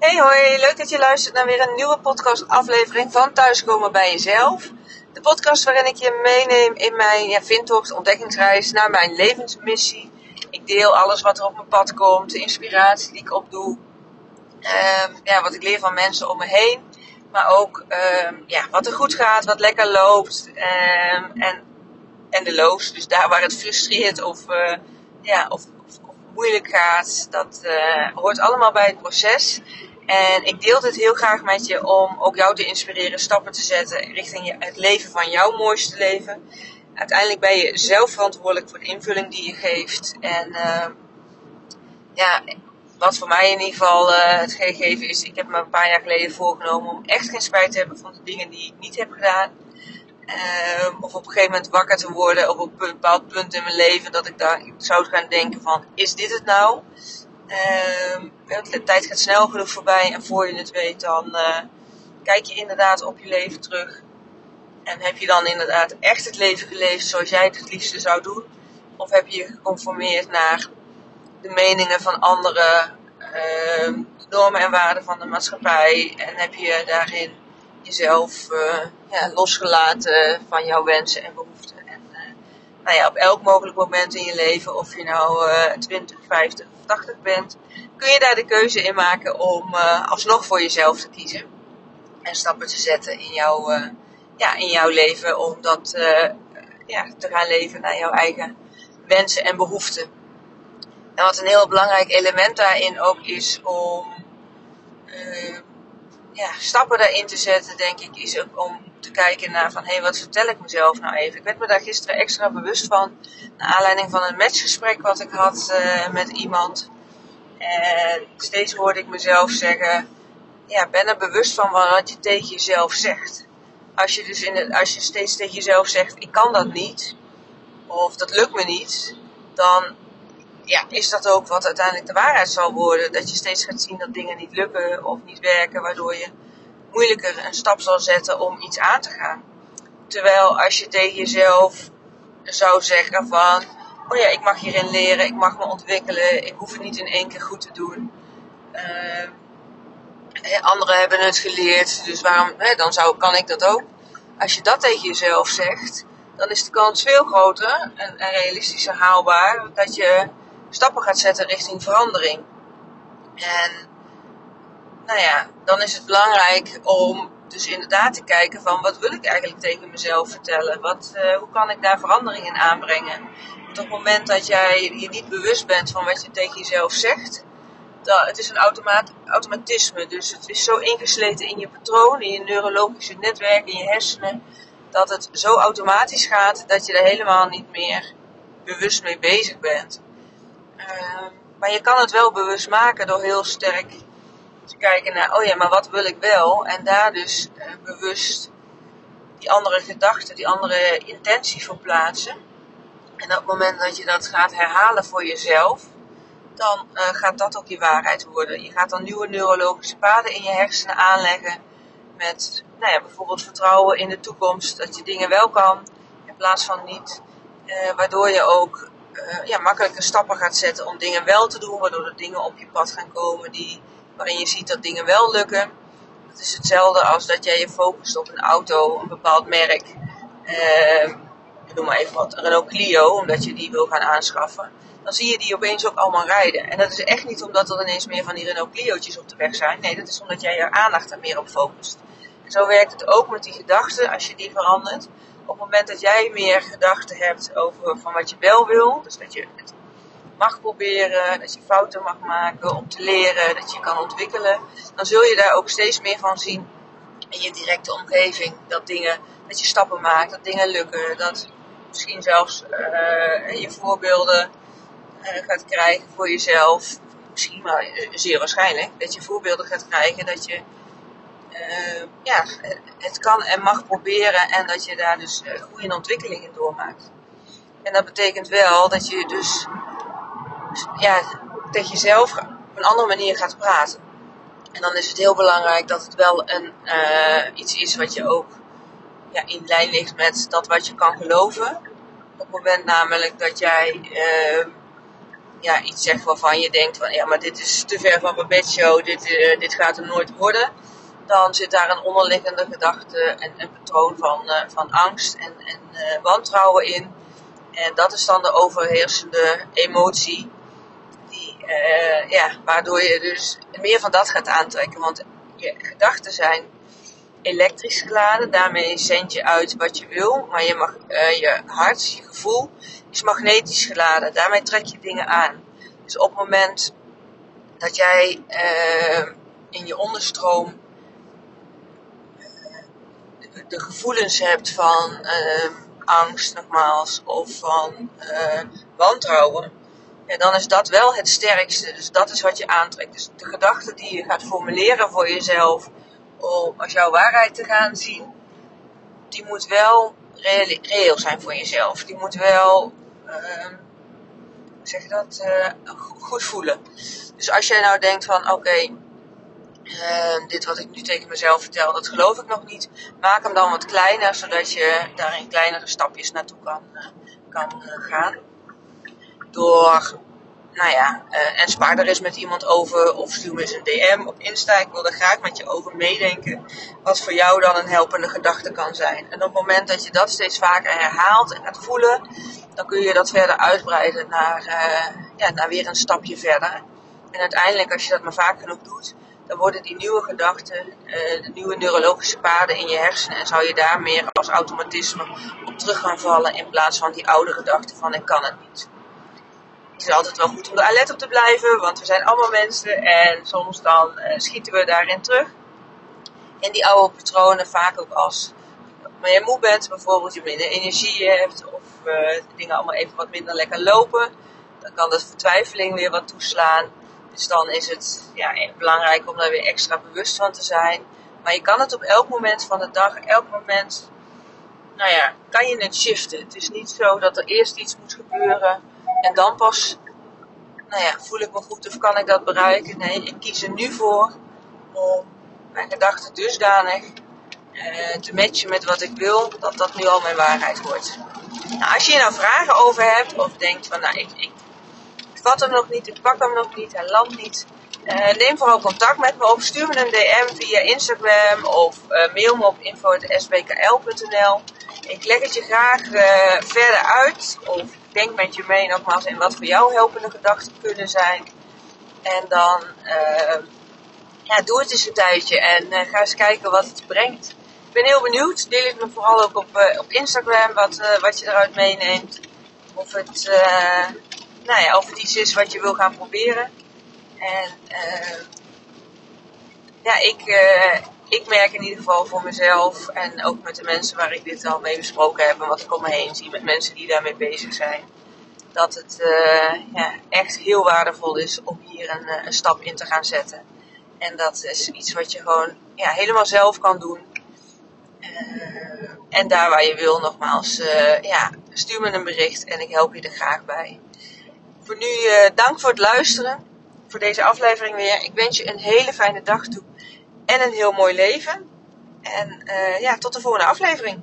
Hey hoi, leuk dat je luistert naar weer een nieuwe podcast aflevering van Thuiskomen bij Jezelf. De podcast waarin ik je meeneem in mijn ja, vindtocht, ontdekkingsreis naar mijn levensmissie. Ik deel alles wat er op mijn pad komt, de inspiratie die ik opdoe. Um, ja, wat ik leer van mensen om me heen. Maar ook um, ja, wat er goed gaat, wat lekker loopt. Um, en, en de loos, dus daar waar het frustreert of, uh, ja, of, moeilijk gaat. Dat uh, hoort allemaal bij het proces. En ik deel dit heel graag met je om ook jou te inspireren stappen te zetten richting het leven van jouw mooiste leven. Uiteindelijk ben je zelf verantwoordelijk voor de invulling die je geeft. En uh, ja, wat voor mij in ieder geval uh, het gegeven is, ik heb me een paar jaar geleden voorgenomen om echt geen spijt te hebben van de dingen die ik niet heb gedaan. Uh, of op een gegeven moment wakker te worden op een bepaald punt in mijn leven dat ik daar zou gaan denken van, is dit het nou? Uh, de tijd gaat snel genoeg voorbij en voor je het weet dan uh, kijk je inderdaad op je leven terug. En heb je dan inderdaad echt het leven geleefd zoals jij het het liefste zou doen? Of heb je je geconformeerd naar de meningen van anderen, uh, normen en waarden van de maatschappij? En heb je daarin jezelf uh, ja, losgelaten van jouw wensen en behoeften? Nou ja, op elk mogelijk moment in je leven, of je nou 20, 50 of 80 bent, kun je daar de keuze in maken om uh, alsnog voor jezelf te kiezen. En stappen te zetten in jouw, uh, ja, in jouw leven om dat uh, ja, te gaan leven naar jouw eigen wensen en behoeften. En wat een heel belangrijk element daarin ook is om ja, stappen daarin te zetten, denk ik, is ook om te kijken naar van, hé, hey, wat vertel ik mezelf nou even? Ik werd me daar gisteren extra bewust van, naar aanleiding van een matchgesprek wat ik had uh, met iemand. En steeds hoorde ik mezelf zeggen, ja, ben er bewust van wat je tegen jezelf zegt. Als je dus in het, als je steeds tegen jezelf zegt, ik kan dat niet, of dat lukt me niet, dan ja, is dat ook wat uiteindelijk de waarheid zal worden. Dat je steeds gaat zien dat dingen niet lukken of niet werken, waardoor je moeilijker een stap zal zetten om iets aan te gaan. Terwijl als je tegen jezelf zou zeggen van, oh ja, ik mag hierin leren, ik mag me ontwikkelen, ik hoef het niet in één keer goed te doen. Uh, anderen hebben het geleerd, dus waarom, hè, dan zou, kan ik dat ook. Als je dat tegen jezelf zegt, dan is de kans veel groter en, en realistischer haalbaar dat je stappen gaat zetten richting verandering. En nou ja, dan is het belangrijk om dus inderdaad te kijken van wat wil ik eigenlijk tegen mezelf vertellen? Wat, uh, hoe kan ik daar verandering in aanbrengen? Want op het moment dat jij je niet bewust bent van wat je tegen jezelf zegt, dat, het is een automaat, automatisme. Dus het is zo ingesleten in je patroon, in je neurologische netwerk, in je hersenen, dat het zo automatisch gaat dat je er helemaal niet meer bewust mee bezig bent. Uh, maar je kan het wel bewust maken door heel sterk te kijken naar, oh ja, maar wat wil ik wel? En daar dus uh, bewust die andere gedachten, die andere intentie voor plaatsen. En op het moment dat je dat gaat herhalen voor jezelf, dan uh, gaat dat ook je waarheid worden. Je gaat dan nieuwe neurologische paden in je hersenen aanleggen met nou ja, bijvoorbeeld vertrouwen in de toekomst, dat je dingen wel kan in plaats van niet. Uh, waardoor je ook uh, ja, makkelijke stappen gaat zetten om dingen wel te doen, waardoor er dingen op je pad gaan komen die, waarin je ziet dat dingen wel lukken. Het is hetzelfde als dat jij je focust op een auto, een bepaald merk. Uh, ik noem maar even wat, Renault Clio, omdat je die wil gaan aanschaffen. Dan zie je die opeens ook allemaal rijden. En dat is echt niet omdat er ineens meer van die Renault Clio'tjes op de weg zijn. Nee, dat is omdat jij je aandacht er meer op focust. En zo werkt het ook met die gedachten, als je die verandert op het moment dat jij meer gedachten hebt over van wat je wel wil, dus dat je het mag proberen, dat je fouten mag maken om te leren, dat je kan ontwikkelen, dan zul je daar ook steeds meer van zien in je directe omgeving. Dat dingen, dat je stappen maakt, dat dingen lukken, dat misschien zelfs uh, je voorbeelden uh, gaat krijgen voor jezelf. Misschien maar uh, zeer waarschijnlijk dat je voorbeelden gaat krijgen dat je uh, ja, het kan en mag proberen en dat je daar dus uh, goede ontwikkelingen in doormaakt. En dat betekent wel dat je dus ja, tegen jezelf op een andere manier gaat praten. En dan is het heel belangrijk dat het wel een, uh, iets is wat je ook ja, in lijn ligt met dat wat je kan geloven. Op het moment namelijk dat jij ja, iets zegt waarvan je denkt van ja, maar dit is te ver van mijn bedshow, dit, uh, dit gaat er nooit worden. Dan zit daar een onderliggende gedachte en een patroon van, uh, van angst en, en uh, wantrouwen in. En dat is dan de overheersende emotie. Die, ja, waardoor je dus meer van dat gaat aantrekken. Want je gedachten zijn elektrisch geladen. Daarmee zend je uit wat je wil. Maar je, mag, je hart, je gevoel, is magnetisch geladen. Daarmee trek je dingen aan. Dus op het moment dat jij in je onderstroom de gevoelens hebt van uh, angst, nogmaals, of van wantrouwen, ja, dan is dat wel het sterkste. Dus dat is wat je aantrekt. Dus de gedachte die je gaat formuleren voor jezelf om als jouw waarheid te gaan zien, die moet wel reëel, zijn voor jezelf. Die moet wel hoe zeg je dat, uh, goed voelen. Dus als jij nou denkt van oké, uh, dit wat ik nu tegen mezelf vertel, dat geloof ik nog niet. Maak hem dan wat kleiner, zodat je daarin kleinere stapjes naartoe kan, uh, kan gaan. Door, nou ja, en spaar er eens met iemand over of stuur me eens een DM op Insta. Ik wil er graag met je over meedenken. Wat voor jou dan een helpende gedachte kan zijn. En op het moment dat je dat steeds vaker herhaalt en gaat voelen, dan kun je dat verder uitbreiden naar, ja, naar weer een stapje verder. En uiteindelijk, als je dat maar vaak genoeg doet, dan worden die nieuwe gedachten, uh, de nieuwe neurologische paden in je hersenen. En zou je daar meer als automatisme op terug gaan vallen in plaats van die oude gedachten van ik kan het niet. Het is altijd wel goed om er alert op te blijven, want we zijn allemaal mensen en soms dan uh, schieten we daarin terug. In die oude patronen, vaak ook als je moe bent, bijvoorbeeld je minder energie hebt of uh, dingen allemaal even wat minder lekker lopen, dan kan de vertwijfeling weer wat toeslaan. Dus dan is het ja, belangrijk om daar weer extra bewust van te zijn. Maar je kan het op elk moment van de dag, elk moment, nou ja, kan je het shiften. Het is niet zo dat er eerst iets moet gebeuren en dan pas, nou ja, voel ik me goed of kan ik dat bereiken. Nee, ik kies er nu voor om mijn gedachten dusdanig uh, te matchen met wat ik wil, dat dat nu al mijn waarheid wordt. Nou, als je hier nou vragen over hebt of denkt van nou ik, vat hem nog niet, ik pak hem nog niet, hij landt niet. Uh, neem vooral contact met me op. Stuur me een DM via Instagram of uh, mail me op info.sbkl.nl. Ik leg het je graag verder uit of denk met je mee nogmaals in wat voor jou helpende gedachten kunnen zijn. En dan ja, doe het eens een tijdje en ga eens kijken wat het brengt ik ben heel benieuwd. Deel het me vooral ook op, op Instagram wat, wat je eruit meeneemt. Of het, nou ja, of het iets is wat je wil gaan proberen. En ja, ik, ik merk in ieder geval voor mezelf en ook met de mensen waar ik dit al mee besproken heb en wat ik om me heen zie met mensen die daarmee bezig zijn. Dat het ja, echt heel waardevol is om hier een, een stap in te gaan zetten. En dat is iets wat je gewoon ja, helemaal zelf kan doen. Uh, en daar waar je wil, nogmaals, uh, ja, stuur me een bericht en ik help je er graag bij. Voor nu, uh, dank voor het luisteren. Voor deze aflevering weer. Ik wens je een hele fijne dag toe. En een heel mooi leven. En ja, tot de volgende aflevering.